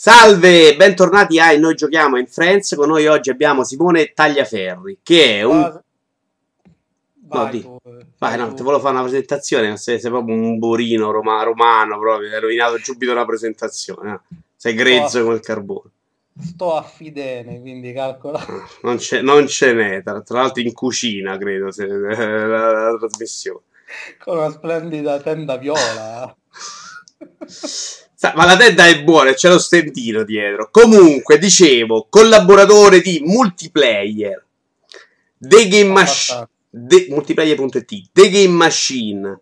Salve, bentornati a Noi Giochiamo in Friends. Con noi oggi abbiamo Simone Tagliaferri, che è un... Vai, No, di- tu, eh, Vai, fai no, ti volevo fare una presentazione, ma sei, sei proprio un burino roma- romano, proprio, hai rovinato subito la presentazione. eh. Sei grezzo come il carbone. Sto a Fidene, quindi calcola. Non, c'è, non ce n'è, tra, tra l'altro in cucina, credo, se- la, la trasmissione. Con una splendida tenda viola. Ma la tenda è buona e c'è lo stendino dietro. Comunque, dicevo, collaboratore di multiplayer, The Game Machine, multiplayer.it, The Game Machine.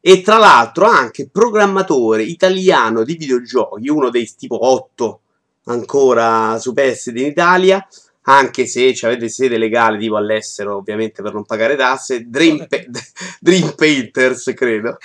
E tra l'altro anche programmatore italiano di videogiochi, uno dei tipo 8 ancora superstiti in Italia, anche se ci avete sede legale tipo all'estero ovviamente per non pagare tasse, Dream, Pa- Dream Painters credo.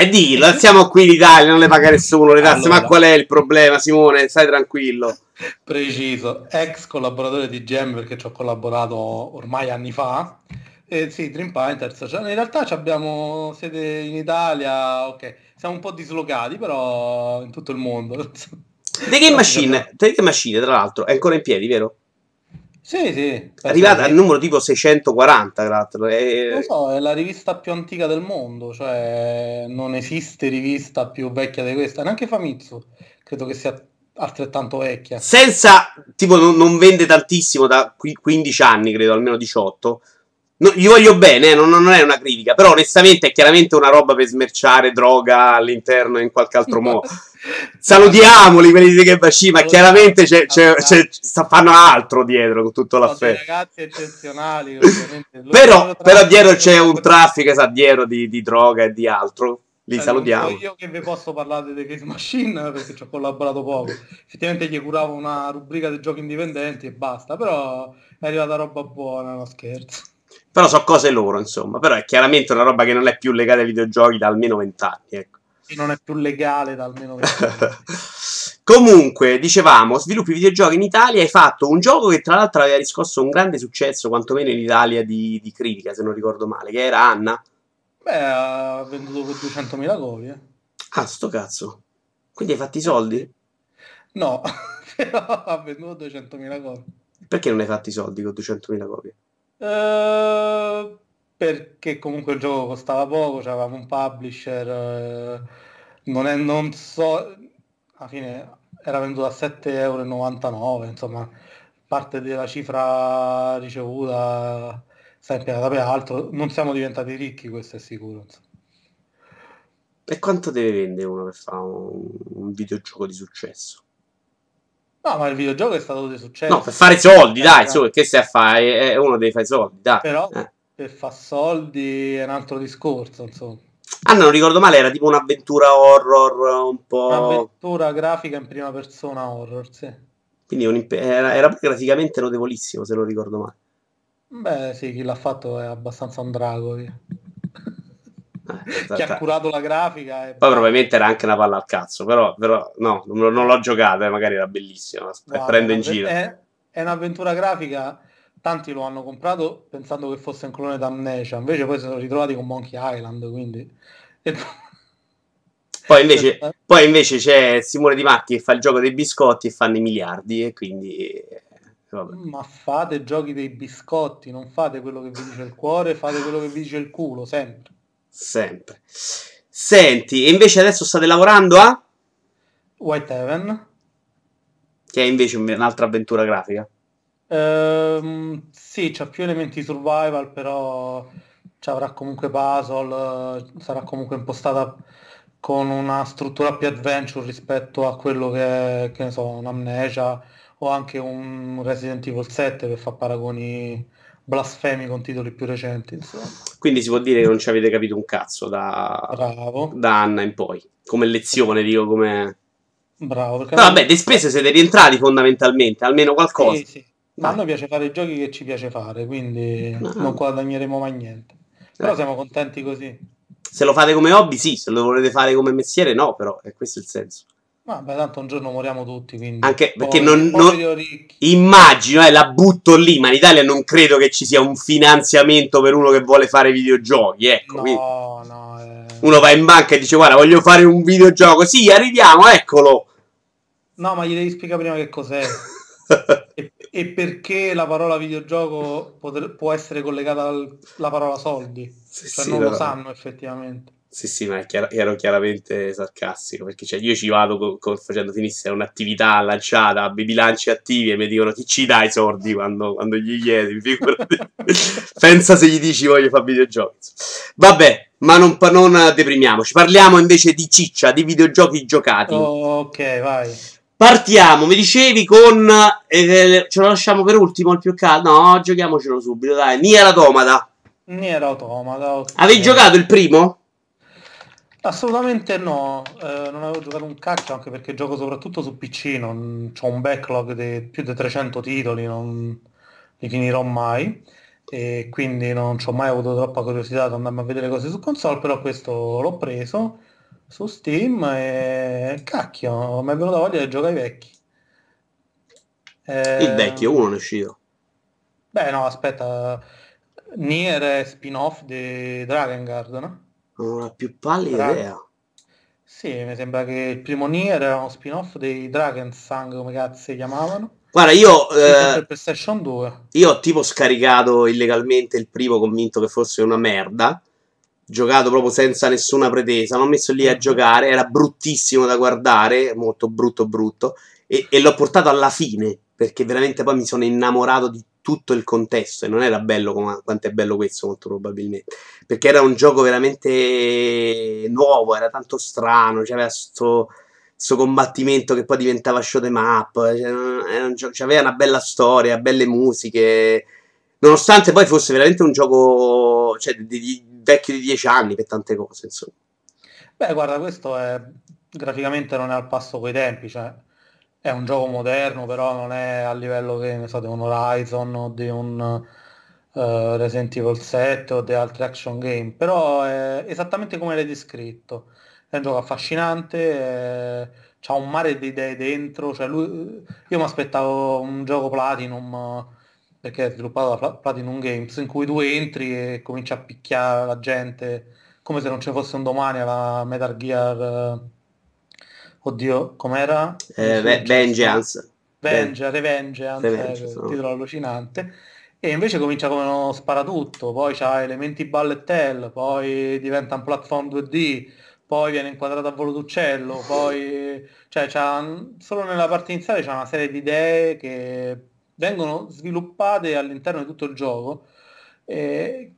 Eh, dillo, siamo qui in Italia, non le paga nessuno le tasse, Allora. ma qual è il problema Simone? Stai tranquillo. Preciso, ex collaboratore di Gem perché ci ho collaborato ormai anni fa. E sì, Dream Painters. Cioè, in realtà abbiamo sede in Italia, ok. Siamo un po' dislocati, però in tutto il mondo. The Game Machine, The Game Machine tra l'altro è ancora in piedi, vero? Sì, sì. Arrivata al numero tipo 640, tra l'altro. è- Lo so, è la rivista più antica del mondo, cioè non esiste rivista più vecchia di questa, neanche Famitsu, credo che sia altrettanto vecchia. senza tipo non, non vende tantissimo da qui- 15 anni credo almeno 18 No, gli voglio bene eh, non, non è una critica però onestamente è chiaramente una roba per smerciare droga all'interno in qualche altro modo salutiamoli quelli di che Baci ma chiaramente c'è, c'è- c'è- fanno altro dietro con tutto l'affetto ragazzi eccezionali, ovviamente. Però, però dietro c'è un traffico sa dietro di, di droga e di altro. Li Cioè, salutiamo. io che vi posso parlare di Case Machine perché ci ho collaborato poco. Effettivamente gli curavo una rubrica dei giochi indipendenti e basta, però è arrivata roba buona, no scherzo. però so cose loro insomma. Però è chiaramente una roba che non è più legata ai videogiochi da almeno 20 anni ecco non è più legale da almeno 20 anni. Comunque, dicevamo, sviluppi videogiochi in Italia. Hai fatto un gioco che tra l'altro aveva riscosso un grande successo, quantomeno in Italia, di, di critica, se non ricordo male, che era Anna. Beh, ha venduto per 200.000 copie. Ah, sto cazzo. Quindi hai fatto i soldi? No, però ha venduto 200.000 copie. Perché non hai fatto i soldi con 200.000 copie? Eh, perché comunque il gioco costava poco, c'avevamo un publisher, eh, non, è, non so, alla fine era venduto a 7,99 euro, insomma, parte della cifra ricevuta sta impiegata per altro, non siamo diventati ricchi, questo è sicuro. insomma. E quanto deve vendere uno per fare un, un videogioco di successo? No, ma il videogioco è stato di successo. No, per fare soldi, dai, Eh, su, che stai a fare? È uno deve fare soldi, dai. Però Eh. Per far soldi è un altro discorso, insomma. Anna, non ricordo male, era tipo un'avventura horror un po'... Un'avventura grafica in prima persona horror, sì. Quindi un impe- era, era graficamente notevolissimo, se non ricordo male. Beh, sì, chi l'ha fatto è abbastanza un drago. Eh, Chi ha curato la grafica è Poi probabilmente era anche una palla al cazzo, però, però no, non, l'ho giocata, eh, magari era bellissimo, Guarda, prendo in giro. È, è un'avventura grafica, tanti lo hanno comprato pensando che fosse un clone d'Amnesia, invece poi si sono ritrovati con Monkey Island, quindi... e- Poi invece, Eh, poi invece c'è Simone Di Matti che fa il gioco dei biscotti e fanno i miliardi, e quindi... eh, vabbè. Ma fate giochi dei biscotti, non fate quello che vi dice il cuore, fate quello che vi dice il culo, sempre. Sempre. Senti, e invece adesso state lavorando a... White Heaven, Che è invece un'altra avventura grafica. Ehm, sì, c'ha più elementi survival, però ci avrà comunque puzzle, sarà comunque impostata con una struttura più adventure rispetto a quello che è, che ne so, un'Amnesia o anche un Resident Evil 7 per fare paragoni blasfemi con titoli più recenti, insomma. Quindi si può dire che non ci avete capito un cazzo da, Bravo, da Anna in poi. Come lezione, dico, come... bravo. Perché Però vabbè, di spese siete rientrati fondamentalmente, almeno qualcosa. Sì, sì. Ma a noi piace fare i giochi che ci piace fare, quindi Ah. non guadagneremo mai niente. Però Eh. siamo contenti così. Se lo fate come hobby, sì, se lo volete fare come mestiere, no, però è questo il senso. Vabbè, tanto un giorno moriamo tutti, quindi... Anche perché poveri- non- poveri non-. Immagino, eh, la butto lì, ma in Italia non credo che ci sia un finanziamento per uno che vuole fare videogiochi, ecco. quindi No, no, eh, uno va in banca e dice, guarda, voglio fare un videogioco. Sì, arriviamo, eccolo. No, ma gli devi spiegare prima che cos'è. e, e, perché la parola videogioco poter, può essere collegata alla parola soldi. Sì, cioè sì, non no. lo sanno effettivamente. Sì, sì, ma chiar- ero chiaramente sarcastico perché cioè, io ci vado co- co- facendo finire un'attività lanciata, bilanci attivi e mi dicono chi ci dà i soldi quando, quando gli chiedi. Pensa se gli dici voglio fare videogiochi. Vabbè, ma non, non deprimiamoci. Parliamo invece di ciccia, di videogiochi giocati. Oh, ok, vai. Partiamo, mi dicevi con... Eh, ce lo lasciamo per ultimo il più caldo? No, giochiamocelo subito, dai. Nier Automata. Nier Automata, okay. Avevi giocato il primo? Assolutamente no, eh, non avevo giocato un cacchio anche perché gioco soprattutto su PC, non, ho un backlog di più di 300 titoli, non li finirò mai e quindi non ho mai avuto troppa curiosità di andare a vedere cose su console, però questo l'ho preso su Steam e cacchio, mi è venuta voglia di giocare ai vecchi. Eh, Il vecchio, uno è uscito. Beh no, aspetta, Nier è spin-off di Dragon Guard, no? Non ho più pallida Dra- idea. Sì, mi sembra che il primo Nier era uno spin-off dei Dragon Sang, come cazzo si chiamavano. Guarda, io, eh, PlayStation 2. io ho tipo scaricato illegalmente il primo convinto che fosse una merda. Giocato proprio senza nessuna pretesa. L'ho messo lì a mm-hmm. giocare. Era bruttissimo da guardare, molto brutto, brutto. E, e l'ho portato alla fine perché veramente poi mi sono innamorato di tutto il contesto e non era bello come quanto è bello questo molto probabilmente perché era un gioco veramente nuovo era tanto strano c'aveva questo combattimento che poi diventava show them up cioè, c'aveva una bella storia belle musiche nonostante poi fosse veramente un gioco cioè, di, vecchio di dieci anni per tante cose insomma beh guarda questo è graficamente non è al passo coi tempi cioè è un gioco moderno, però non è a livello che ne so, di un Horizon o di un uh, Resident Evil 7 o di altri action game, però è esattamente come l'hai descritto. È un gioco affascinante, ha un mare di idee dentro, cioè lui, io mi aspettavo un gioco Platinum perché è sviluppato da Platinum Games in cui tu entri e cominci a picchiare la gente come se non ci fosse un domani alla Metal Gear Oddio, com'era? Eh, Ve- Vengeance. Vengeance, Revengeance, Revenge, eh, no. titolo allucinante. E invece comincia come uno sparatutto, poi c'ha elementi bullet hell, poi diventa un platform 2D, poi viene inquadrato a volo d'uccello, poi... Cioè, c'ha, solo nella parte iniziale c'è una serie di idee che vengono sviluppate all'interno di tutto il gioco eh,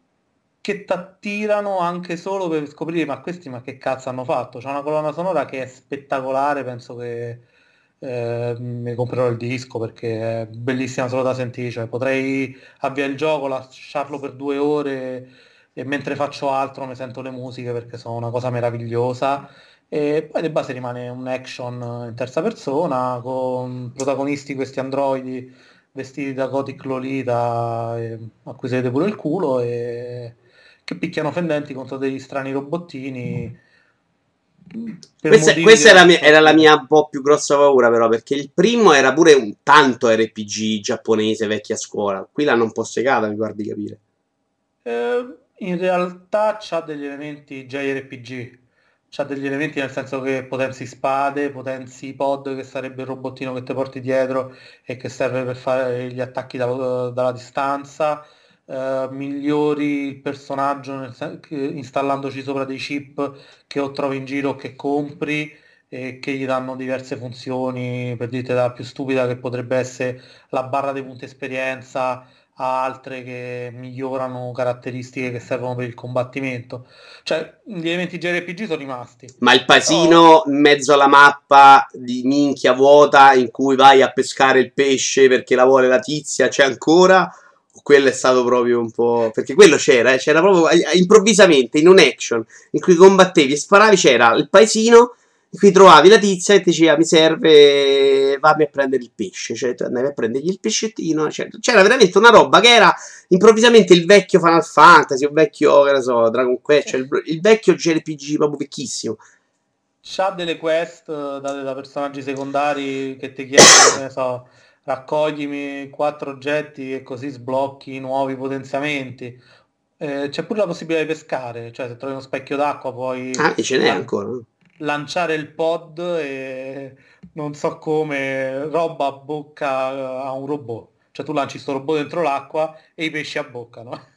che ti attirano anche solo per scoprire ma questi ma che cazzo hanno fatto. C'è una colonna sonora che è spettacolare, penso che eh, comprerò il disco perché è bellissima solo da sentire, cioè, potrei avviare il gioco, lasciarlo per due ore e mentre faccio altro mi sento le musiche perché sono una cosa meravigliosa. E poi di base rimane un action in terza persona con protagonisti questi androidi vestiti da Gothic Lolita a cui sedete pure il culo e che picchiano fendenti contro degli strani robottini. Questa, questa era, mia, era, la mia un po' più grossa paura, però, perché il primo era pure un tanto RPG giapponese vecchia scuola. Qui l'hanno un po' segata, mi guardi capire. Eh, in realtà c'ha degli elementi JRPG. C'ha degli elementi nel senso che potenzi spade, potenzi pod, che sarebbe il robottino che ti porti dietro e che serve per fare gli attacchi da, dalla distanza. Uh, migliori il personaggio nel, installandoci sopra dei chip che o trovi in giro o che compri e che gli danno diverse funzioni per dirti la più stupida che potrebbe essere la barra dei punti esperienza a altre che migliorano caratteristiche che servono per il combattimento cioè gli elementi JRPG sono rimasti ma il pasino oh. in mezzo alla mappa di minchia vuota in cui vai a pescare il pesce perché la vuole la tizia c'è ancora quello è stato proprio un po'. Perché quello c'era, eh? c'era proprio improvvisamente in un action in cui combattevi e sparavi. C'era il paesino cui trovavi la tizia e ti diceva mi serve, vammi a prendere il pesce. Cioè, tu andavi a prendergli il pescettino. Cioè, c'era veramente una roba che era improvvisamente il vecchio Final Fantasy, il vecchio, che ne so, Dragon Quest, cioè il, il vecchio JRPG proprio vecchissimo. C'ha delle quest date da personaggi secondari che ti chiedono, che ne so raccoglimi quattro oggetti e così sblocchi nuovi potenziamenti. Eh, c'è pure la possibilità di pescare, cioè se trovi uno specchio d'acqua puoi ah, ce n'è ancora. Lanciare il pod e non so come, roba a bocca a un robot. Cioè tu lanci sto robot dentro l'acqua e i pesci abboccano.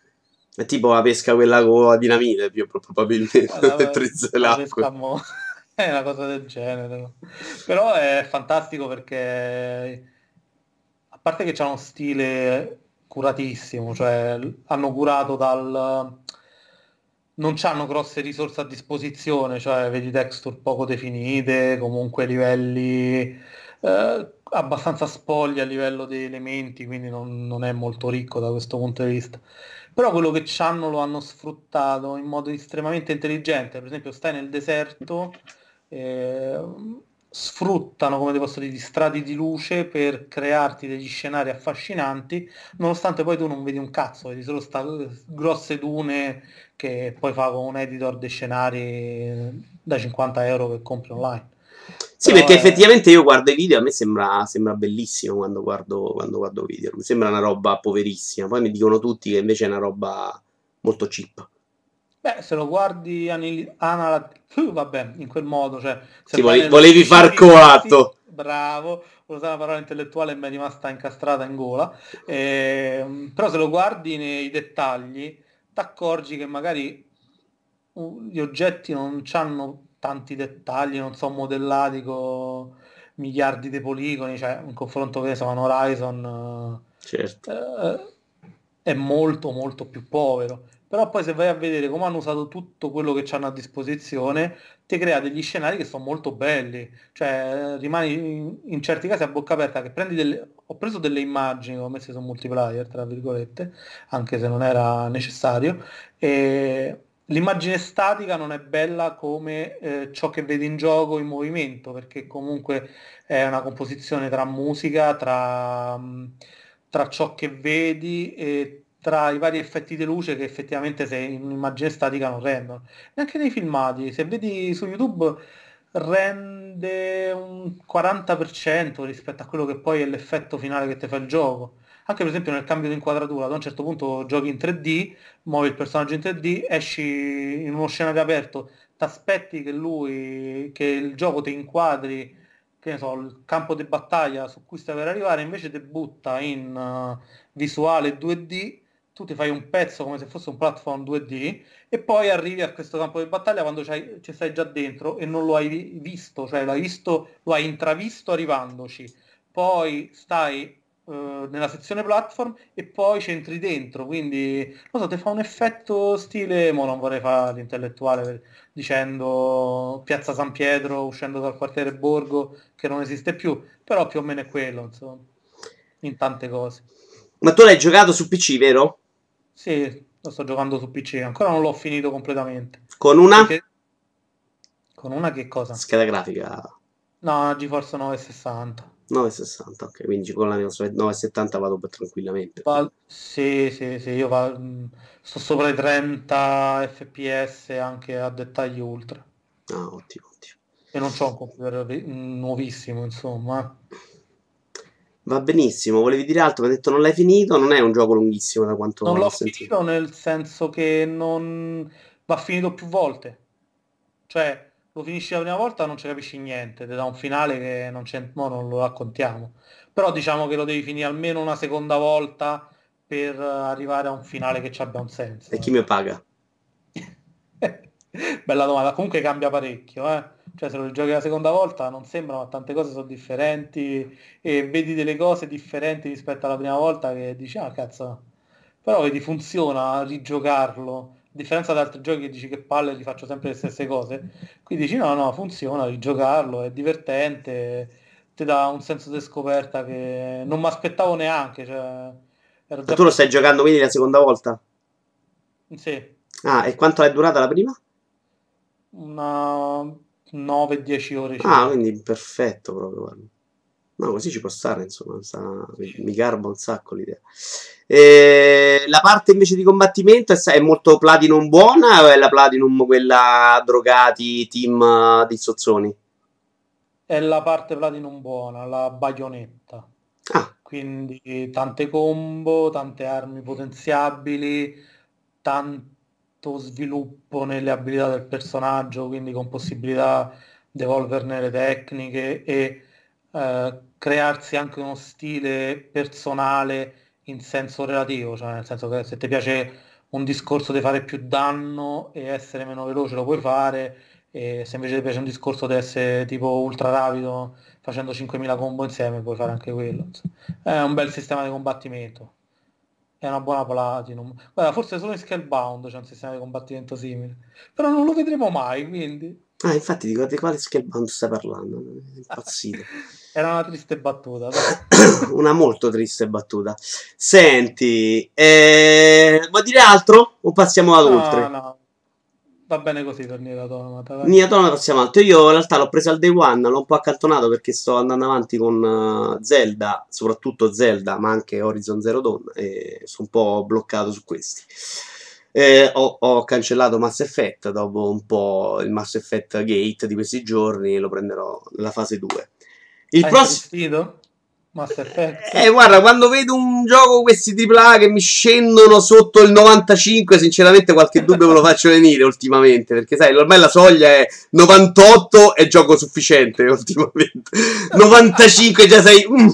È tipo la pesca quella con la dinamite, più probabilmente, la, la mo- è una cosa del genere. Però è fantastico perché a parte che c'è uno stile curatissimo, cioè hanno curato dal non hanno grosse risorse a disposizione, cioè vedi texture poco definite, comunque livelli eh, abbastanza spogli a livello di elementi, quindi non, non, è molto ricco da questo punto di vista. Però quello che hanno lo hanno sfruttato in modo estremamente intelligente, per esempio stai nel deserto, eh, sfruttano, come posso dire, strati di luce per crearti degli scenari affascinanti, nonostante poi tu non vedi un cazzo, vedi solo sta grosse dune che poi fa con un editor dei scenari da 50 euro che compri online. Sì, Però perché è... effettivamente io guardo i video, a me sembra, sembra bellissimo quando guardo, quando guardo video, mi sembra una roba poverissima, poi mi dicono tutti che invece è una roba molto cheap. Beh, se lo guardi anal- uh, vabbè, in quel modo, cioè... Se sì, volevi, volevi far coatto. Bravo, ho usato una parola intellettuale e mi è rimasta incastrata in gola. Eh, però se lo guardi nei dettagli, ti accorgi che magari gli oggetti non hanno tanti dettagli, non sono modellati con miliardi di poligoni, cioè in confronto con Horizon certo. eh, è molto molto più povero però poi se vai a vedere come hanno usato tutto quello che hanno a disposizione, ti crea degli scenari che sono molto belli, cioè rimani in, in certi casi a bocca aperta che prendi delle... Ho preso delle immagini, ho messe su multiplayer, tra virgolette, anche se non era necessario, e l'immagine statica non è bella come eh, ciò che vedi in gioco in movimento, perché comunque è una composizione tra musica, tra, tra ciò che vedi e tra i vari effetti di luce che effettivamente se in un'immagine statica non rendono. Neanche nei filmati, se vedi su YouTube rende un 40% rispetto a quello che poi è l'effetto finale che ti fa il gioco. Anche per esempio nel cambio di inquadratura, ad un certo punto giochi in 3D, muovi il personaggio in 3D, esci in uno scenario aperto, ti aspetti che lui, che il gioco ti inquadri che ne so, il campo di battaglia su cui stai per arrivare, invece ti butta in uh, visuale 2D tu ti fai un pezzo come se fosse un platform 2D e poi arrivi a questo campo di battaglia quando ci stai già dentro e non lo hai visto, cioè l'hai visto, lo hai intravisto arrivandoci, poi stai uh, nella sezione platform e poi c'entri dentro, quindi non so, ti fa un effetto stile, mo non vorrei fare l'intellettuale dicendo Piazza San Pietro uscendo dal quartiere Borgo che non esiste più, però più o meno è quello, insomma, in tante cose. Ma tu l'hai giocato su PC, vero? Sì, lo sto giocando su PC, ancora non l'ho finito completamente. Con una? Perché... Con una che cosa? Scheda grafica. No, GeForce 960. 960, ok, quindi con la 970 vado per tranquillamente. Va... Sì, sì, sì, io va... sto sopra i 30 fps anche a dettagli ultra. Ah, ottimo, ottimo. E non ho un computer nuovissimo, insomma. Va benissimo, volevi dire altro? Mi hai detto non l'hai finito, non è un gioco lunghissimo da quanto Non l'ho sentito. finito nel senso che non va finito più volte. Cioè, lo finisci la prima volta non ci capisci niente, ti dà un finale che non, c'è, no, non lo raccontiamo. Però diciamo che lo devi finire almeno una seconda volta per arrivare a un finale che ci abbia un senso. E chi mi paga? Bella domanda, comunque cambia parecchio, eh? Cioè se lo giochi la seconda volta non sembra, ma tante cose sono differenti e vedi delle cose differenti rispetto alla prima volta che dici, ah cazzo, però vedi funziona rigiocarlo, a differenza da altri giochi che dici che palle li faccio sempre le stesse cose, qui dici no, no, funziona, rigiocarlo, è divertente, ti dà un senso di scoperta che non mi aspettavo neanche. Cioè, Ma tu lo stai giocando quindi la seconda volta? Sì. Ah, e quanto è durata la prima? Una 9-10 ore. Ah, quindi perfetto proprio. Guarda. No, così ci può stare, insomma, sta... mi garba un sacco l'idea. E la parte invece di combattimento è, è, molto Platinum buona o è la Platinum quella drogati team di Sozzoni? È la parte Platinum buona, la baionetta. Ah. Quindi tante combo, tante armi potenziabili, tanti tanto sviluppo nelle abilità del personaggio, quindi con possibilità di evolverne le tecniche e eh, crearsi anche uno stile personale in senso relativo, cioè nel senso che se ti piace un discorso di fare più danno e essere meno veloce lo puoi fare, e se invece ti piace un discorso di essere tipo ultra rapido facendo 5.000 combo insieme puoi fare anche quello. È un bel sistema di combattimento. È una buona platinum. Guarda, forse solo in Scalebound c'è un sistema di combattimento simile. Però non lo vedremo mai, quindi... Ah, infatti di quale Scalebound stai parlando? Impazzito. Era una triste battuta. una molto triste battuta. Senti, eh, vuoi dire altro o passiamo ad no, oltre? No, va bene così per Nier Automata. Nier Automata passiamo altro. Io in realtà l'ho preso al day one, l'ho un po' accantonato perché sto andando avanti con uh, Zelda, soprattutto Zelda, ma anche Horizon Zero Dawn e sono un po' bloccato su questi. Eh, ho, ho, cancellato Mass Effect dopo un po' il Mass Effect Gate di questi giorni, lo prenderò nella fase 2. Il prossimo... Mass Effect. Eh, guarda, quando vedo un gioco questi AAA che mi scendono sotto il 95, sinceramente qualche dubbio me lo faccio venire ultimamente, perché sai, ormai la soglia è 98 e gioco sufficiente ultimamente. 95 già sei... Mm.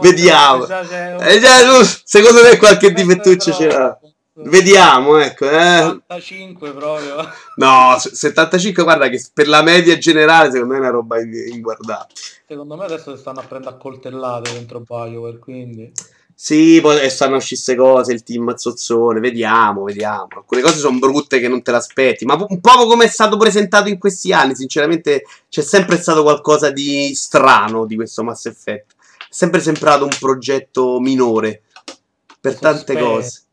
Vediamo. Eh, già, secondo me qualche difettuccio c'era. Vediamo, ecco. Eh. 75 proprio. No, 75, guarda che per la media generale secondo me è una roba inguardabile. Secondo me adesso si stanno a prendere a coltellate dentro BioWare, quindi... Sì, poi stanno uscire cose, il team zozzone, vediamo, vediamo. Alcune cose sono brutte che non te l'aspetti, ma un po' come è stato presentato in questi anni, sinceramente c'è sempre stato qualcosa di strano di questo Mass Effect. È sempre sembrato un progetto minore per tante cose.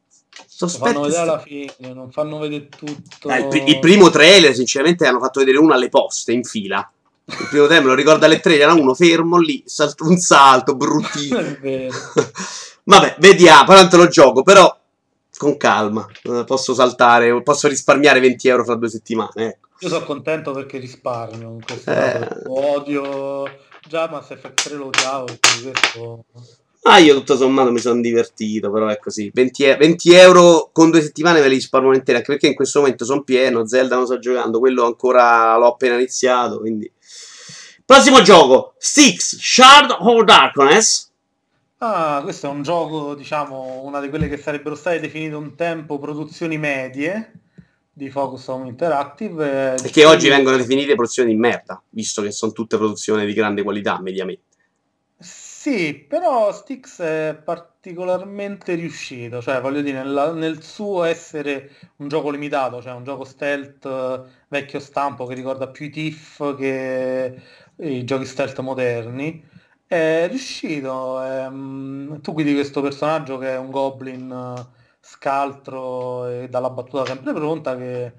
Sospetti fanno vedere alla fine, non fanno vedere tutto. Eh, il, il, primo trailer, sinceramente, hanno fatto vedere uno alle poste in fila. Il primo trailer me lo ricorda alle tre, era uno fermo lì, salto, un salto, bruttino. Vabbè, vediamo, tanto lo gioco, però con calma. Eh, posso saltare, posso risparmiare 20 euro fra due settimane. Ecco. Io sono contento perché risparmio. In questo eh... odio già Mass Effect 3 lo odiavo, questo Ah, io tutto sommato mi sono divertito, però è così. 20, e- 20 euro con due settimane me li risparmio interi, anche perché in questo momento sono pieno, Zelda non sto giocando, quello ancora l'ho appena iniziato, quindi... Prossimo gioco, Six, Shard of Darkness. Ah, questo è un gioco, diciamo, una di quelle che sarebbero state definite un tempo produzioni medie di Focus Home Interactive. Eh, e che oggi vengono definite produzioni di merda, visto che sono tutte produzioni di grande qualità, mediamente. Sì, però Styx è particolarmente riuscito, cioè voglio dire, nel, nel suo essere un gioco limitato, cioè un gioco stealth eh, vecchio stampo che ricorda più i TIFF che i giochi stealth moderni, è riuscito. È, um, tu guidi questo personaggio che è un goblin uh, scaltro e dalla battuta sempre pronta che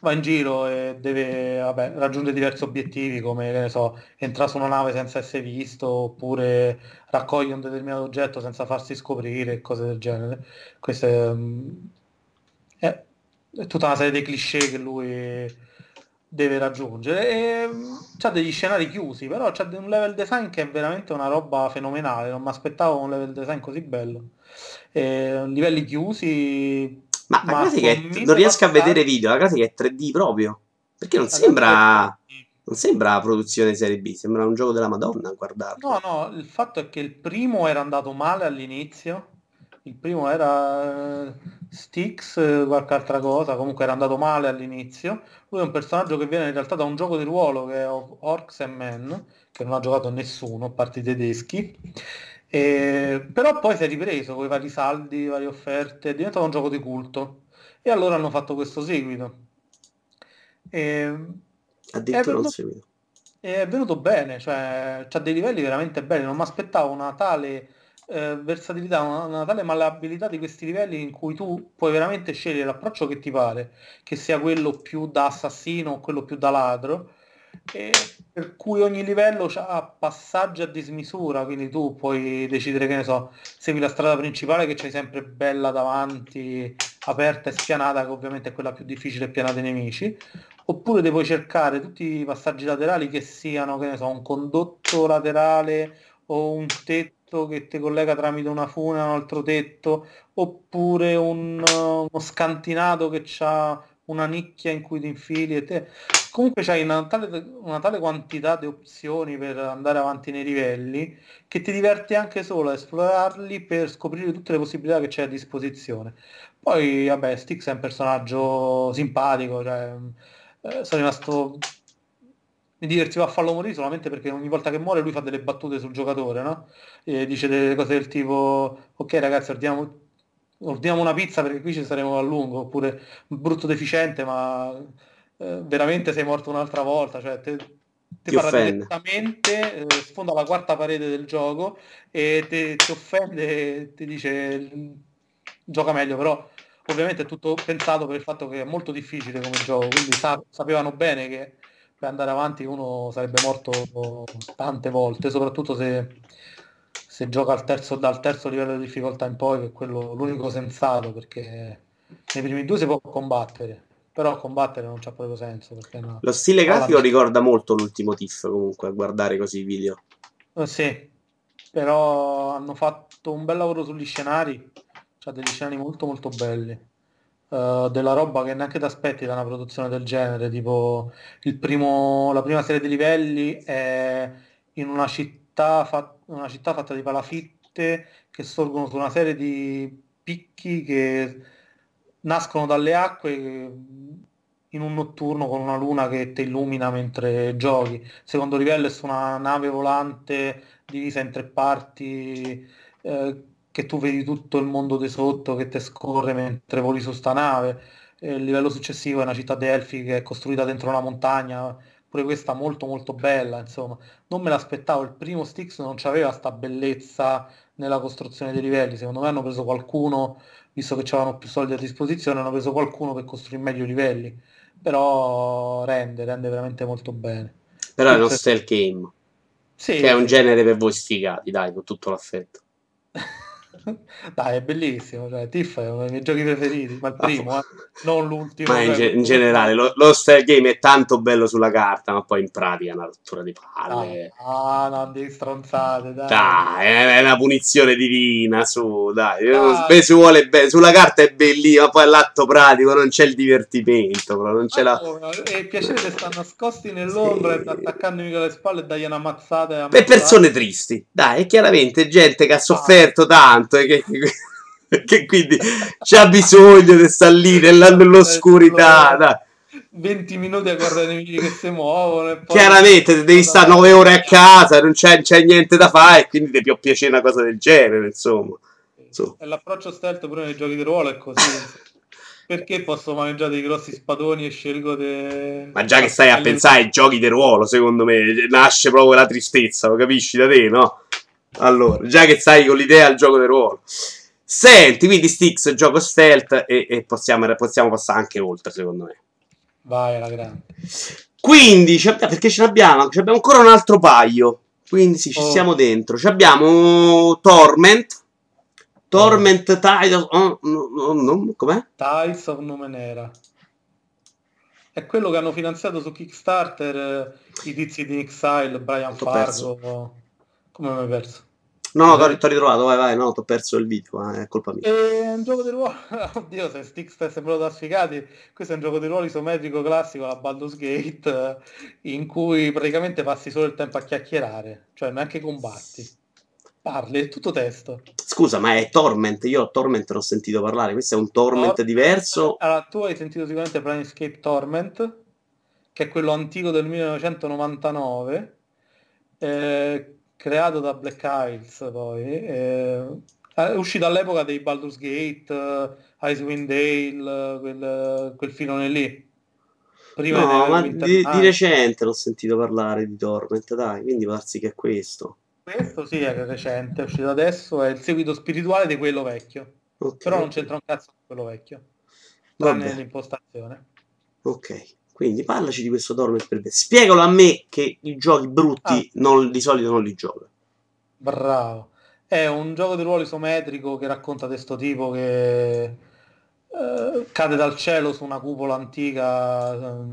va in giro e deve vabbè, raggiungere diversi obiettivi come so, entrare su una nave senza essere visto oppure raccoglie un determinato oggetto senza farsi scoprire cose del genere. Questo è, mm, è, è tutta una serie di cliché che lui deve raggiungere. E mm, c'ha degli scenari chiusi però c'ha un level design che è veramente una roba fenomenale. Non mi aspettavo un level design così bello. E, livelli chiusi ma la grafica è, non riesco a vedere video, la grafica è 3D proprio. Perché non sembra, non sembra produzione serie B, sembra un gioco della Madonna a guardarlo. No, no, il fatto è che il primo era andato male all'inizio. Il primo era uh, Styx, qualche altra cosa, comunque era andato male all'inizio. Lui è un personaggio che viene in realtà da un gioco di ruolo che è Orcs and Men, che non ha giocato nessuno, a parte i tedeschi e, però poi si è ripreso con i vari saldi, varie offerte, è diventato un gioco di culto. E allora hanno fatto questo seguito. E, Addirittura un seguito. È venuto bene, cioè ha dei livelli veramente belli. Non mi aspettavo una tale eh, versatilità, una, una, tale malleabilità di questi livelli in cui tu puoi veramente scegliere l'approccio che ti pare, che sia quello più da assassino o quello più da ladro e per cui ogni livello ha passaggi a dismisura, quindi tu puoi decidere che ne so, segui la strada principale che c'hai sempre bella davanti, aperta e spianata, che ovviamente è quella più difficile e piena dei nemici, oppure puoi cercare tutti i passaggi laterali che siano, che ne so, un condotto laterale o un tetto che ti collega tramite una fune a un altro tetto, oppure un, uno scantinato che ha una nicchia in cui ti infili e te comunque c'hai una tale, una tale, quantità di opzioni per andare avanti nei livelli che ti diverti anche solo a esplorarli per scoprire tutte le possibilità che c'è a disposizione. Poi, vabbè, Stix è un personaggio simpatico, cioè, eh, sono rimasto... Mi divertiva a farlo morire solamente perché ogni volta che muore lui fa delle battute sul giocatore, no? E dice delle cose del tipo, ok ragazzi, ordiniamo, ordiniamo una pizza perché qui ci saremo a lungo, oppure brutto deficiente, ma eh, veramente sei morto un'altra volta, cioè te, ti, parla direttamente, eh, sfonda la quarta parete del gioco e ti offende, ti dice gioca meglio, però ovviamente è tutto pensato per il fatto che è molto difficile come gioco, quindi sa- sapevano bene che per andare avanti uno sarebbe morto tante volte, soprattutto se, se gioca al terzo, dal terzo livello di difficoltà in poi, che è quello l'unico sensato, perché nei primi due si può combattere, però combattere non c'ha proprio senso. No. Lo stile grafico ricorda molto l'ultimo TIFF comunque, a guardare così i video. Eh, sì, però hanno fatto un bel lavoro sugli scenari ha degli scenari molto molto belli. Uh, della roba che neanche ti aspetti da una produzione del genere, tipo primo, la prima serie di livelli è in una città, fat, una città fatta di palafitte che sorgono su una serie di picchi che nascono dalle acque in un notturno con una luna che ti illumina mentre giochi. Secondo livello è su una nave volante divisa in tre parti eh, che tu vedi tutto il mondo di sotto che ti scorre mentre voli su sta nave. E il livello successivo è una città Delphi che è costruita dentro una montagna, pure questa molto molto bella, insomma. Non me l'aspettavo, il primo Styx non aveva sta bellezza nella costruzione dei livelli, secondo me hanno preso qualcuno, visto che avevano più soldi a disposizione, hanno preso qualcuno per costruire meglio i livelli, però rende, rende veramente molto bene. Però è uno stealth game, sì, che è un genere per voi sfigati, dai, con tutto l'affetto. Dai, è bellissimo. Cioè, Tiff è uno dei miei giochi preferiti, ma il primo, eh, non l'ultimo. Ma in, cioè, ge- in generale, lo, lo style game è tanto bello sulla carta, ma poi in pratica è una rottura di palle. Ah, no, di stronzate, dai. Dai, è una punizione divina, su, dai. dai. Si vuole be- sulla carta è bellissimo, ma poi all'atto pratico non c'è il divertimento, però non c'è la... No, è il piacere che stanno nascosti nell'ombra sì. attaccando mica le spalle e dagli una mazzata. Per persone tristi, dai, è chiaramente gente che ha sofferto tanto che, che quindi c'ha bisogno di stare lì nell'oscurità. Dai. 20 minuti a guardare i nemici che si muovono. Chiaramente devi stare 9 ore a casa, non c'è, c'è, niente da fare, e quindi ti può piacere una cosa del genere. Insomma, insomma. l'approccio stealth pure nei giochi di ruolo è così. Perché posso maneggiare dei grossi spadoni e scelgo de... Ma già che stai a pensare ai giochi di ruolo, secondo me, nasce proprio la tristezza, lo capisci da te, no? Allora, già che stai con l'idea al gioco del ruolo. Senti, quindi Stix, gioco stealth e, e possiamo, possiamo, passare anche oltre, secondo me. Vai, alla grande. Quindi, perché ce l'abbiamo? abbiamo ancora un altro paio. Quindi sì, ci oh. siamo dentro. Ci abbiamo Torment. Torment oh. Tides... Oh, no, no, no, com'è? Tides of Numenera. È quello che hanno finanziato su Kickstarter eh, i tizi di Exile, Brian Fargo. Come mi hai perso? No, no, ti ho ritrovato, vai, vai, no, ti ho perso il video, è colpa mia. È un gioco di ruolo, oddio, se Stix è sembrato da sfigati, questo è un gioco di ruolo isometrico classico, la Baldur's Gate, in cui praticamente passi solo il tempo a chiacchierare, cioè neanche combatti. Parli, è tutto testo. Scusa, ma è Torment? Io Torment l'ho sentito parlare, questo è un Torment, Torment diverso? Allora, tu hai sentito sicuramente Planescape Torment, che è quello antico del 1999, eh, creato da Black Isles poi, eh, è uscito all'epoca dei Baldur's Gate, uh, Icewind Dale, quel, quel filone lì. Prima no, ma di, di, recente l'ho sentito parlare di Torment, dai, quindi può darsi che è questo. Questo sì, è recente, è uscito adesso, è il seguito spirituale di quello vecchio. Okay. Però non c'entra un cazzo con quello vecchio, tranne l'impostazione. Ok. Quindi parlaci di questo Torment per me. Spiegalo a me che i giochi brutti ah. non, di solito non li gioco. Bravo. È un gioco di ruolo isometrico che racconta di questo tipo che eh, cade dal cielo su una cupola antica eh,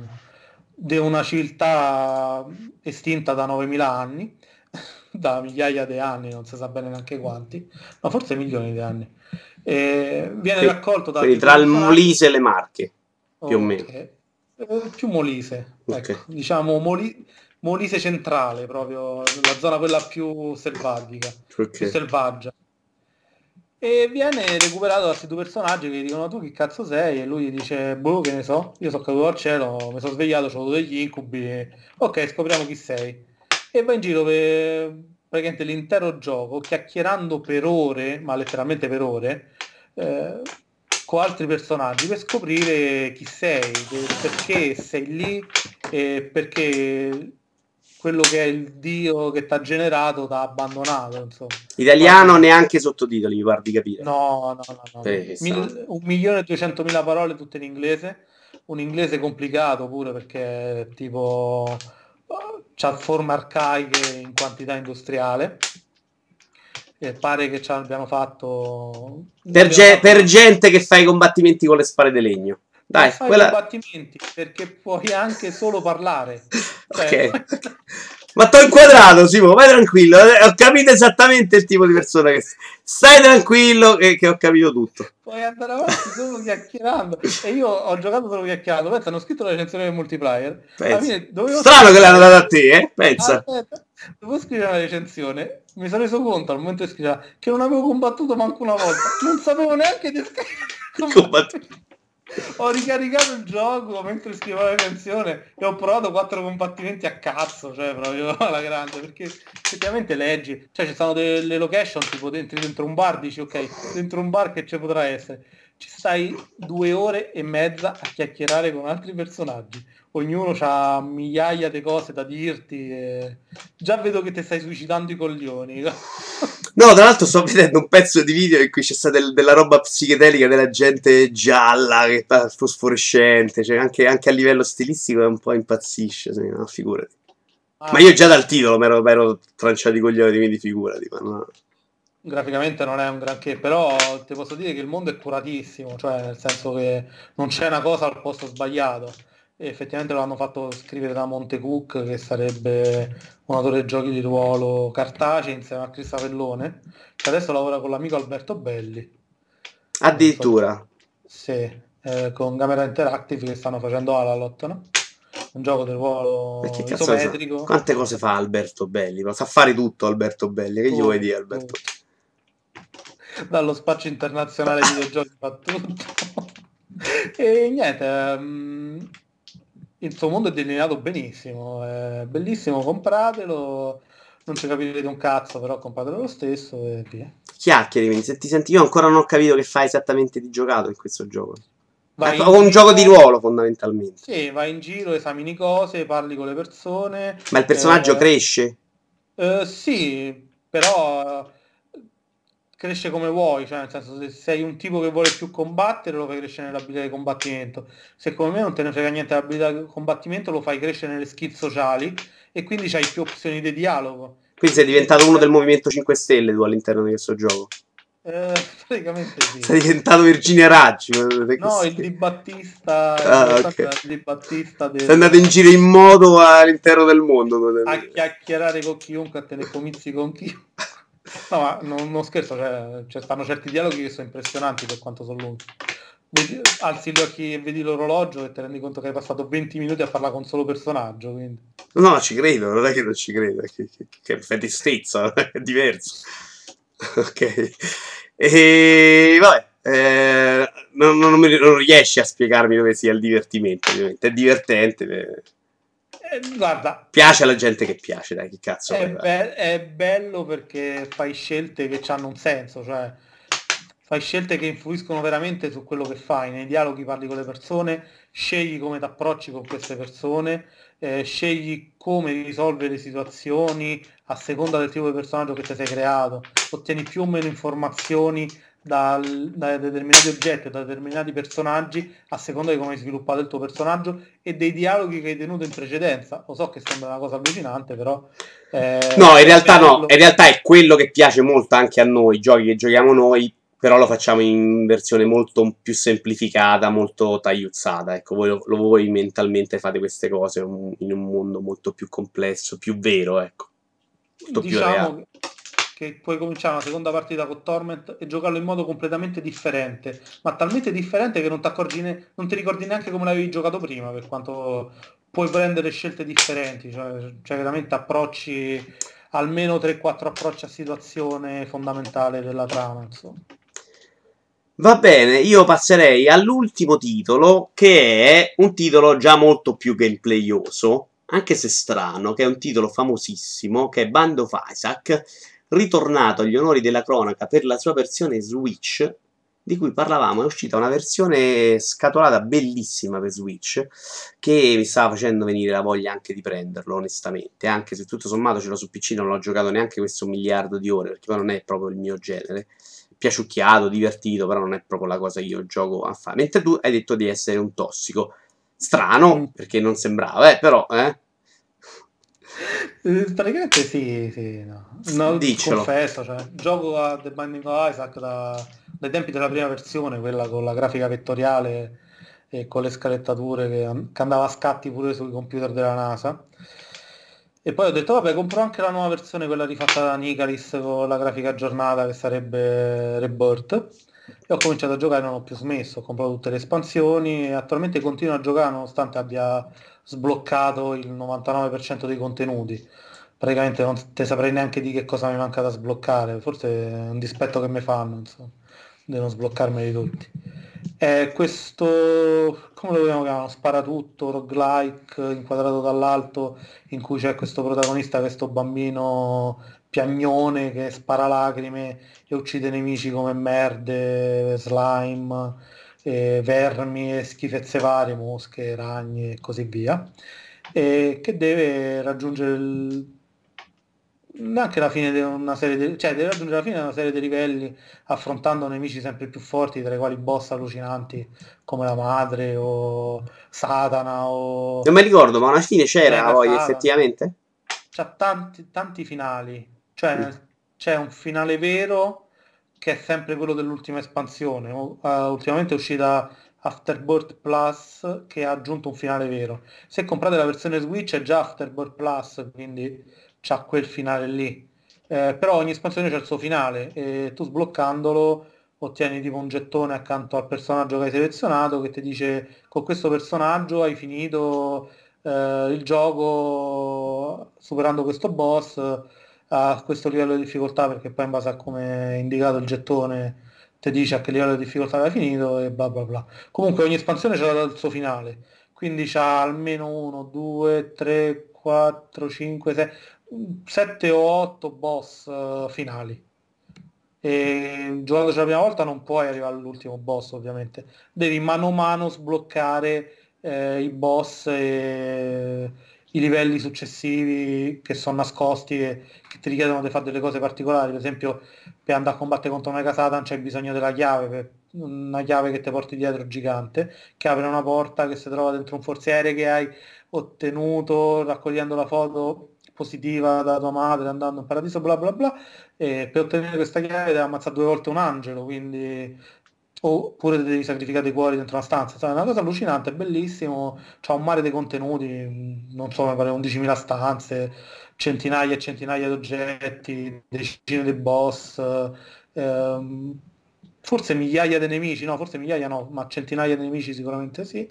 di una civiltà estinta da 9000 anni, da migliaia di anni, non si sa bene neanche quanti, ma forse milioni di anni. E viene raccolto da... Tra il Molise e le Marche, più okay. o meno Eh, più Molise, okay. ecco, diciamo Moli- Molise centrale, proprio la zona quella più selvatica, okay. più selvaggia. E viene recuperato da questi due personaggi che gli dicono tu chi cazzo sei? E lui dice, boh, che ne so, io sono caduto al cielo, mi sono svegliato, ho avuto degli incubi, ok, scopriamo chi sei. E va in giro per praticamente l'intero gioco, chiacchierando per ore, ma letteralmente per ore, eh, con altri personaggi per scoprire chi sei, perché sei lì e perché quello che è il dio che ti ha generato ti ha abbandonato. Insomma. Italiano Quindi... neanche sottotitoli, mi guardi capire. No, no, no. no. Mil... milione e duecentomila parole tutte in inglese, un inglese complicato pure perché tipo c'ha forme arcaiche in quantità industriale e pare che ci abbiano fatto per, ge- fatto... per, gente che fa i combattimenti con le spade di legno. Dai fai quella... combattimenti perché puoi anche solo parlare. Cioè... ok. Ma t'ho inquadrato Simo vai tranquillo. Eh, ho capito esattamente il tipo di persona che sei. Stai tranquillo che, che ho capito tutto. Puoi andare avanti solo chiacchierando. E io ho giocato solo chiacchierando. Pensa hanno scritto la recensione del multiplayer. Fine, strano che l'hanno data a te eh? pensa. Aspetta Dovevo scrivere la recensione, mi sono reso conto al momento di scrivere che non avevo combattuto manco una volta. Non sapevo neanche di scrivere. ho ricaricato il gioco mentre scrivevo la recensione e ho provato quattro combattimenti a cazzo, cioè proprio alla grande, perché effettivamente leggi, cioè ci sono delle location tipo dentro, dentro un bar, dici ok, dentro un bar che ci potrà essere. Ci stai due ore e mezza a chiacchierare con altri personaggi ognuno ha migliaia di cose da dirti. E... Già vedo che ti stai suicidando i coglioni. No, tra l'altro sto vedendo un pezzo di video in cui c'è stata del, della roba psichedelica della gente gialla, che fa fosforescente, cioè anche, anche, a livello stilistico è un po' impazzisce, sì, no? figurati. Ah, ma io già dal titolo mi ero tranciato i coglioni, quindi figurati, ma no. Graficamente non è un granché, però ti posso dire che il mondo è curatissimo, cioè nel senso che non c'è una cosa al posto sbagliato e effettivamente lo hanno fatto scrivere da Montecook, che sarebbe un autore giochi di ruolo cartaceo insieme a Chris Avellone, che adesso lavora con l'amico Alberto Belli. Addirittura? Sì, eh, con Camera Interactive che stanno facendo Alalot, no? Un gioco di ruolo isometrico. Quante cose fa Alberto Belli? Sa fare tutto Alberto Belli, che gli vuoi dire Alberto? Tutto. Dallo spazio internazionale di videogiochi fa tutto. e niente, um, il suo mondo è delineato benissimo, è bellissimo, compratelo, non ci capite un cazzo, però compratelo lo stesso e via. Chiacchieri, se ti senti io ancora non ho capito che fai esattamente di giocato in questo gioco. Vai ecco, un gioco di ruolo fondamentalmente. Sì, vai in giro, esamini cose, parli con le persone. Ma il personaggio eh, cresce? Eh, sì, però cresce come vuoi, cioè nel senso se sei un tipo che vuole più combattere lo fai crescere nell'abilità di combattimento, se come me non te ne frega niente dell'abilità di combattimento lo fai crescere nelle skill sociali e quindi hai più opzioni di dialogo. Quindi sei diventato uno del Movimento 5 Stelle tu all'interno di questo gioco? Eh, praticamente sì. Sei diventato Virginia Raggi. No, il Di Battista. Ah, okay. il Di Battista del... Sei andato in giro in modo all'interno del mondo. A chiacchierare con chiunque, a tenere comizi con chiunque. No, ma non, non scherzo, cioè, cioè, stanno certi dialoghi che sono impressionanti per quanto sono lunghi. Vedi, alzi gli occhi e vedi l'orologio e ti rendi conto che hai passato 20 minuti a parlare con un solo personaggio. Quindi. No, ci credo, non è che non ci credo, che, che, che è tristezza, è diverso. ok. E vabbè, eh, non, non, non, riesci a spiegarmi dove sia il divertimento, ovviamente. È divertente. Eh. Eh, guarda, piace alla gente che piace, dai, che cazzo. È, be- è bello perché fai scelte che hanno un senso, cioè fai scelte che influiscono veramente su quello che fai, nei dialoghi parli con le persone, scegli come ti approcci con queste persone, eh, scegli come risolvere le situazioni a seconda del tipo di personaggio che ti sei creato, ottieni più o meno informazioni da, da, determinati oggetti, da determinati personaggi, a seconda di come hai sviluppato il tuo personaggio e dei dialoghi che hai tenuto in precedenza. Lo so che sembra una cosa allucinante, però... Eh, no, in realtà bello. no, in realtà è quello che piace molto anche a noi, i giochi che giochiamo noi, però lo facciamo in versione molto più semplificata, molto tagliuzzata. Ecco, voi, lo, voi mentalmente fate queste cose in un mondo molto più complesso, più vero, ecco. Molto diciamo, più reale che puoi cominciare una seconda partita con Torment e giocarlo in modo completamente differente, ma talmente differente che non, ne- non ti ricordi neanche come l'avevi giocato prima, per quanto puoi prendere scelte differenti, cioè, cioè veramente approcci, almeno 3-4 approcci a situazione fondamentale della trama, insomma. Va bene, io passerei all'ultimo titolo, che è un titolo già molto più gameplayoso, anche se strano, che è un titolo famosissimo, che è Band of Isaac, ritornato agli onori della cronaca per la sua versione Switch, di cui parlavamo, è uscita una versione scatolata bellissima per Switch che mi stava facendo venire la voglia anche di prenderlo, onestamente, anche se tutto sommato ce l'ho su PC, non l'ho giocato neanche questo miliardo di ore, perché poi non è proprio il mio genere. Piaciucchiato, divertito, però non è proprio la cosa che io gioco a fare. Mentre tu hai detto di essere un tossico. Strano, mm. perché non sembrava, eh, però, eh. Eh praticamente sì, sì, no. no confesso, cioè, gioco a The Binding of Isaac da dai tempi della prima versione, quella con la grafica vettoriale e con le scalettature che, che andava a scatti pure sui computer della NASA. E poi ho detto, vabbè, compro anche la nuova versione, quella rifatta da Nicalis con la grafica aggiornata che sarebbe Rebirth. E ho cominciato a giocare, non ho più smesso, ho comprato tutte le espansioni e attualmente continuo a giocare nonostante abbia sbloccato il 99% dei contenuti. Praticamente non te saprei neanche di che cosa mi manca da sbloccare, forse è un dispetto che mi fanno, insomma devono sbloccarmeli tutti. È questo, come lo vogliamo chiamare, sparatutto, roguelike, inquadrato dall'alto, in cui c'è questo protagonista, questo bambino piagnone che spara lacrime e uccide nemici come merde, slime, eh, vermi e schifezze varie, mosche, ragni e così via, e che deve raggiungere il neanche la fine di una serie di, cioè deve raggiungere la fine di una serie di livelli affrontando nemici sempre più forti tra i quali boss allucinanti come la madre o Satana o non mi ricordo ma alla fine c'era poi effettivamente? C'ha tanti, tanti finali cioè mm. c'è un finale vero che è sempre quello dell'ultima espansione uh, ultimamente è uscita Afterbirth Plus che ha aggiunto un finale vero se comprate la versione Switch è già Afterbirth Plus quindi c'ha quel finale lì. Eh, però ogni espansione c'è il suo finale e tu sbloccandolo ottieni tipo un gettone accanto al personaggio che hai selezionato che ti dice con questo personaggio hai finito eh, il gioco superando questo boss a questo livello di difficoltà perché poi in base a come è indicato il gettone ti dice a che livello di difficoltà hai finito e bla bla bla. Comunque ogni espansione c'ha il suo finale, quindi c'ha almeno 1, 2, 3, 4, 5, 6, 7 o 8 boss uh, finali. E giocandoci la prima volta non puoi arrivare all'ultimo boss ovviamente, devi mano a mano sbloccare eh, i boss e i livelli successivi che sono nascosti e ti richiedono di fare delle cose particolari. Per esempio, per andare a combattere contro Mega Satan c'è bisogno della chiave, una chiave che ti porti dietro gigante, che apre una porta che si trova dentro un forziere che hai ottenuto raccogliendo la foto positiva da tua madre andando in paradiso, bla bla bla, e per ottenere questa chiave devi ammazzare due volte un angelo, quindi oppure devi sacrificare dei cuori dentro una stanza. È una cosa allucinante, è bellissimo, c'ha un mare di contenuti, non so, mi pare 11.000 stanze, centinaia e centinaia di oggetti, decine di boss, ehm, forse migliaia di nemici, no, forse migliaia no, ma centinaia di nemici sicuramente sì,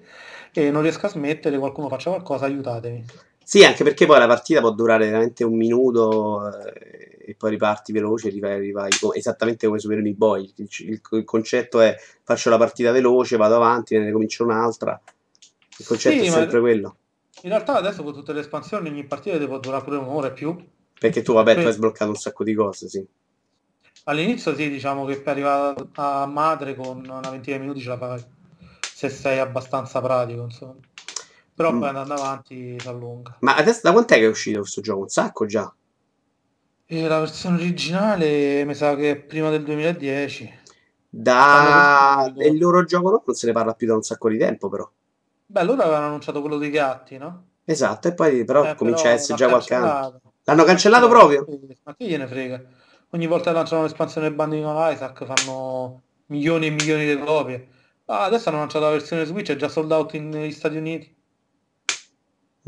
e non riesco a smettere, qualcuno faccia qualcosa, aiutatemi. Sì, anche perché poi la partita può durare veramente un minuto eh, e poi riparti veloce, rivai, rivai, esattamente come Super Meat Boy. Il, il, il, concetto è faccio la partita veloce, vado avanti, ne comincio un'altra. Il concetto sì, è sempre quello. In realtà adesso con tutte le espansioni ogni partita può durare pure un'ora e più. Perché tu, vabbè, tu hai sbloccato un sacco di cose, sì. All'inizio sì, diciamo che per arrivare a madre con una ventina di minuti ce la fai. Se sei abbastanza pratico, insomma. Però mm. poi andando avanti si allunga. Ma adesso da quant'è che è uscito questo gioco? Un sacco già? E la versione originale mi sa che è prima del 2010. Da il loro gioco no? non se ne parla più da un sacco di tempo, però. Beh, loro avevano annunciato quello dei gatti, no? Esatto, e poi però eh, comincia però a essere già qualche anno. L'hanno cancellato proprio? Ma chi gliene frega? Ogni volta che lanciano l'espansione del Bandino Isaac fanno milioni e milioni di copie. Ah, adesso hanno lanciato la versione Switch, è già sold out negli Stati Uniti.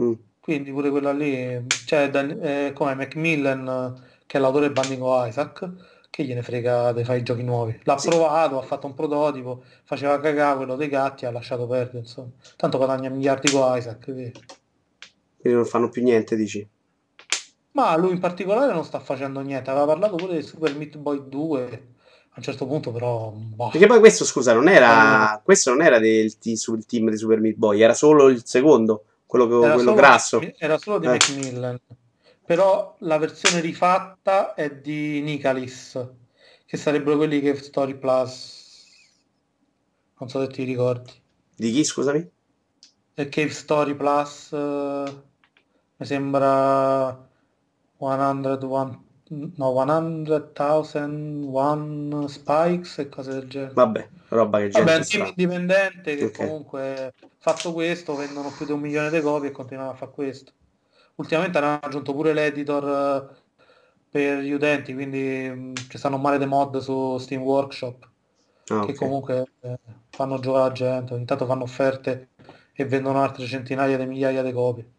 Mm. Quindi pure quella lì, cioè eh, come Macmillan che è l'autore Banding of Isaac, che gliene frega di fare i giochi nuovi. L'ha sì. provato, ha fatto un prototipo, faceva cagare quello dei gatti, ha lasciato perdere, insomma. Tanto guadagna miliardi con Isaac. Quindi non fanno più niente, dici? Ma lui in particolare non sta facendo niente, aveva parlato pure di Super Meat Boy 2 a un certo punto però... Boh. Perché poi questo, scusa, non era... questo non era del sul team di Super Meat Boy, era solo il secondo, quello, quello solo, grasso. Era solo di eh. Macmillan. Però la versione rifatta è di Nicalis, che sarebbero quelli che Story Plus. Non so se ti ricordi. Di chi, scusami? E Cave Story Plus uh, mi sembra 101 no, 100.000 One Spikes e cose del genere. Vabbè, roba che Vabbè, è un team indipendente che okay. comunque fatto questo vendono più di un milione di copie e continuano a fare questo. Ultimamente hanno aggiunto pure l'editor eh, per gli utenti, quindi mm, ci stanno male dei mod su Steam Workshop ah, che okay. comunque eh, fanno giocare la gente, ogni tanto fanno offerte e vendono altre centinaia di migliaia di copie.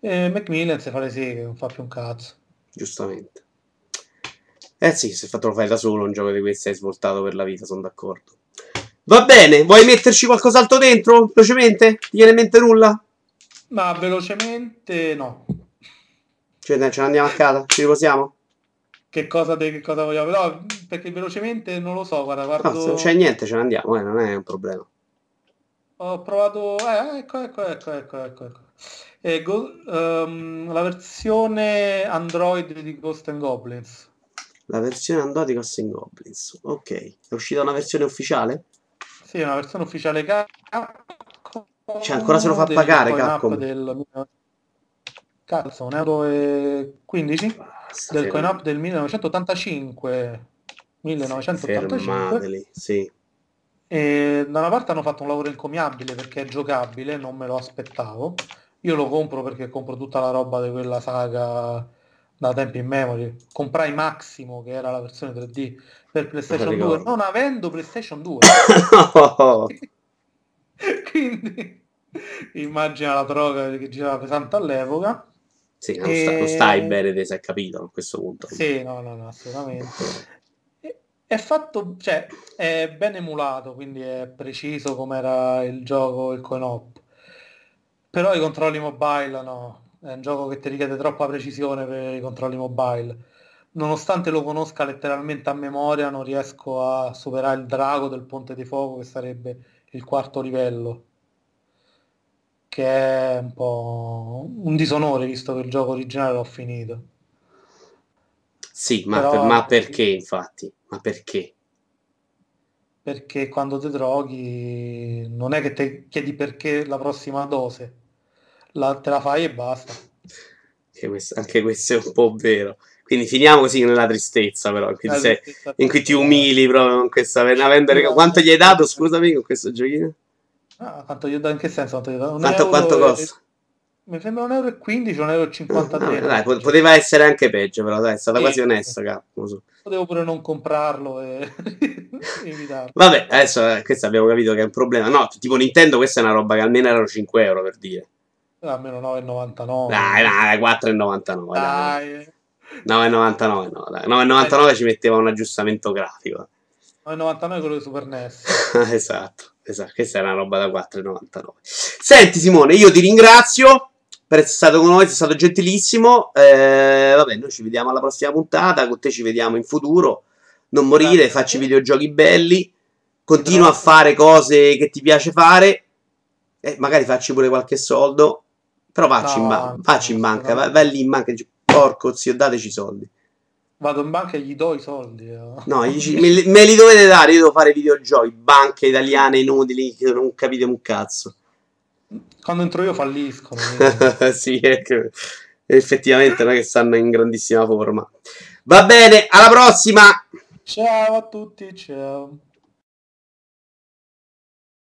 E Macmillan si fa le seghe, non fa più un cazzo. Giustamente. Eh sì, se fatto lo fai da solo, un gioco di questi hai svoltato per la vita, sono d'accordo. Va bene, vuoi metterci qualcos'altro dentro? Velocemente? Ti viene in mente nulla? Ma velocemente no. Cioè, ce ne andiamo a casa? Ci riposiamo? Che cosa, de, che cosa vogliamo? No, perché velocemente non lo so, guarda, guardo... No, se non c'è niente ce ne andiamo, eh, non è un problema. Ho provato... Eh, ecco, ecco, ecco, ecco, ecco. ecco. Eh, go, um, la versione Android di Ghost and Goblins. La versione Android di Ghost and Goblins. Ok. È uscita una versione ufficiale? Sì, una versione ufficiale Capcom. Cioè, ancora se lo fa pagare Capcom. Del... Cazzo, 1,15 euro Basta, del coin up del 1985. 1985. Fermateli, sì. E da una parte hanno fatto un lavoro incommiabile perché è giocabile, non me lo aspettavo. Io lo compro perché compro tutta la roba di quella saga da tempi in memory. Comprai Maximo, che era la versione 3D per PlayStation 2, non avendo PlayStation 2. Quindi immagina la droga che girava pesante all'epoca. Sì, non, e... sta, non stai bene, se hai capito a questo punto. Sì, no, no, no, assolutamente. È fatto, cioè, è ben emulato, quindi è preciso come era il gioco, il coin-op. Però i controlli mobile no, è un gioco che ti richiede troppa precisione per i controlli mobile. Nonostante lo conosca letteralmente a memoria, non riesco a superare il drago del ponte di fuoco, che sarebbe il quarto livello. Che è un po' un disonore, visto che il gioco originale l'ho finito. Sì, ma, Però, per, ma perché infatti? Ma perché? Perché quando ti droghi non è che ti chiedi perché la prossima dose la, te la fai e basta. Anche questo, anche questo, è un po' vero. Quindi finiamo così nella tristezza, però. In, sei, in cui ti umili proprio con questa. Avendo, no, quanto gli hai dato, scusami, con questo giochino? Ah, quanto gli ho dato? In che senso? Quanto, quanto, quanto costa? Mi sembra 1,15 euro, 1,53 euro. No, dai, poteva essere anche peggio, però dai, è stata sì, quasi onesta, capo. Potevo pure non comprarlo e evitarlo. Vabbè, adesso eh, questo abbiamo capito che è un problema. No, tipo Nintendo, questa è una roba che almeno erano 5 euro per dire. Almeno 9,99. Dai, dai, 4,99. Dai. 9,99 no, dai. 9,99 ci metteva un aggiustamento grafico. 9,99 quello di Super NES. esatto, esatto, questa è una roba da 4,99. Senti Simone, io ti ringrazio per essere stato con noi, sei stato gentilissimo. Eh, vabbè, noi ci vediamo alla prossima puntata, con te ci vediamo in futuro. Non morire, Grazie. facci videogiochi belli, continua a fare cose che ti piace fare e magari facci pure qualche soldo però facci no, in, ba- facci in banca, vai, vai, lì in banca e dici, porco zio, dateci i soldi. Vado in banca e gli do i soldi. Eh. No, dici, me, me, li dovete dare, io devo fare videogiochi, banche italiane inutili che non capite un cazzo. Quando entro io falliscono. sì, è che effettivamente non è che stanno in grandissima forma. Va bene, alla prossima! Ciao a tutti, ciao.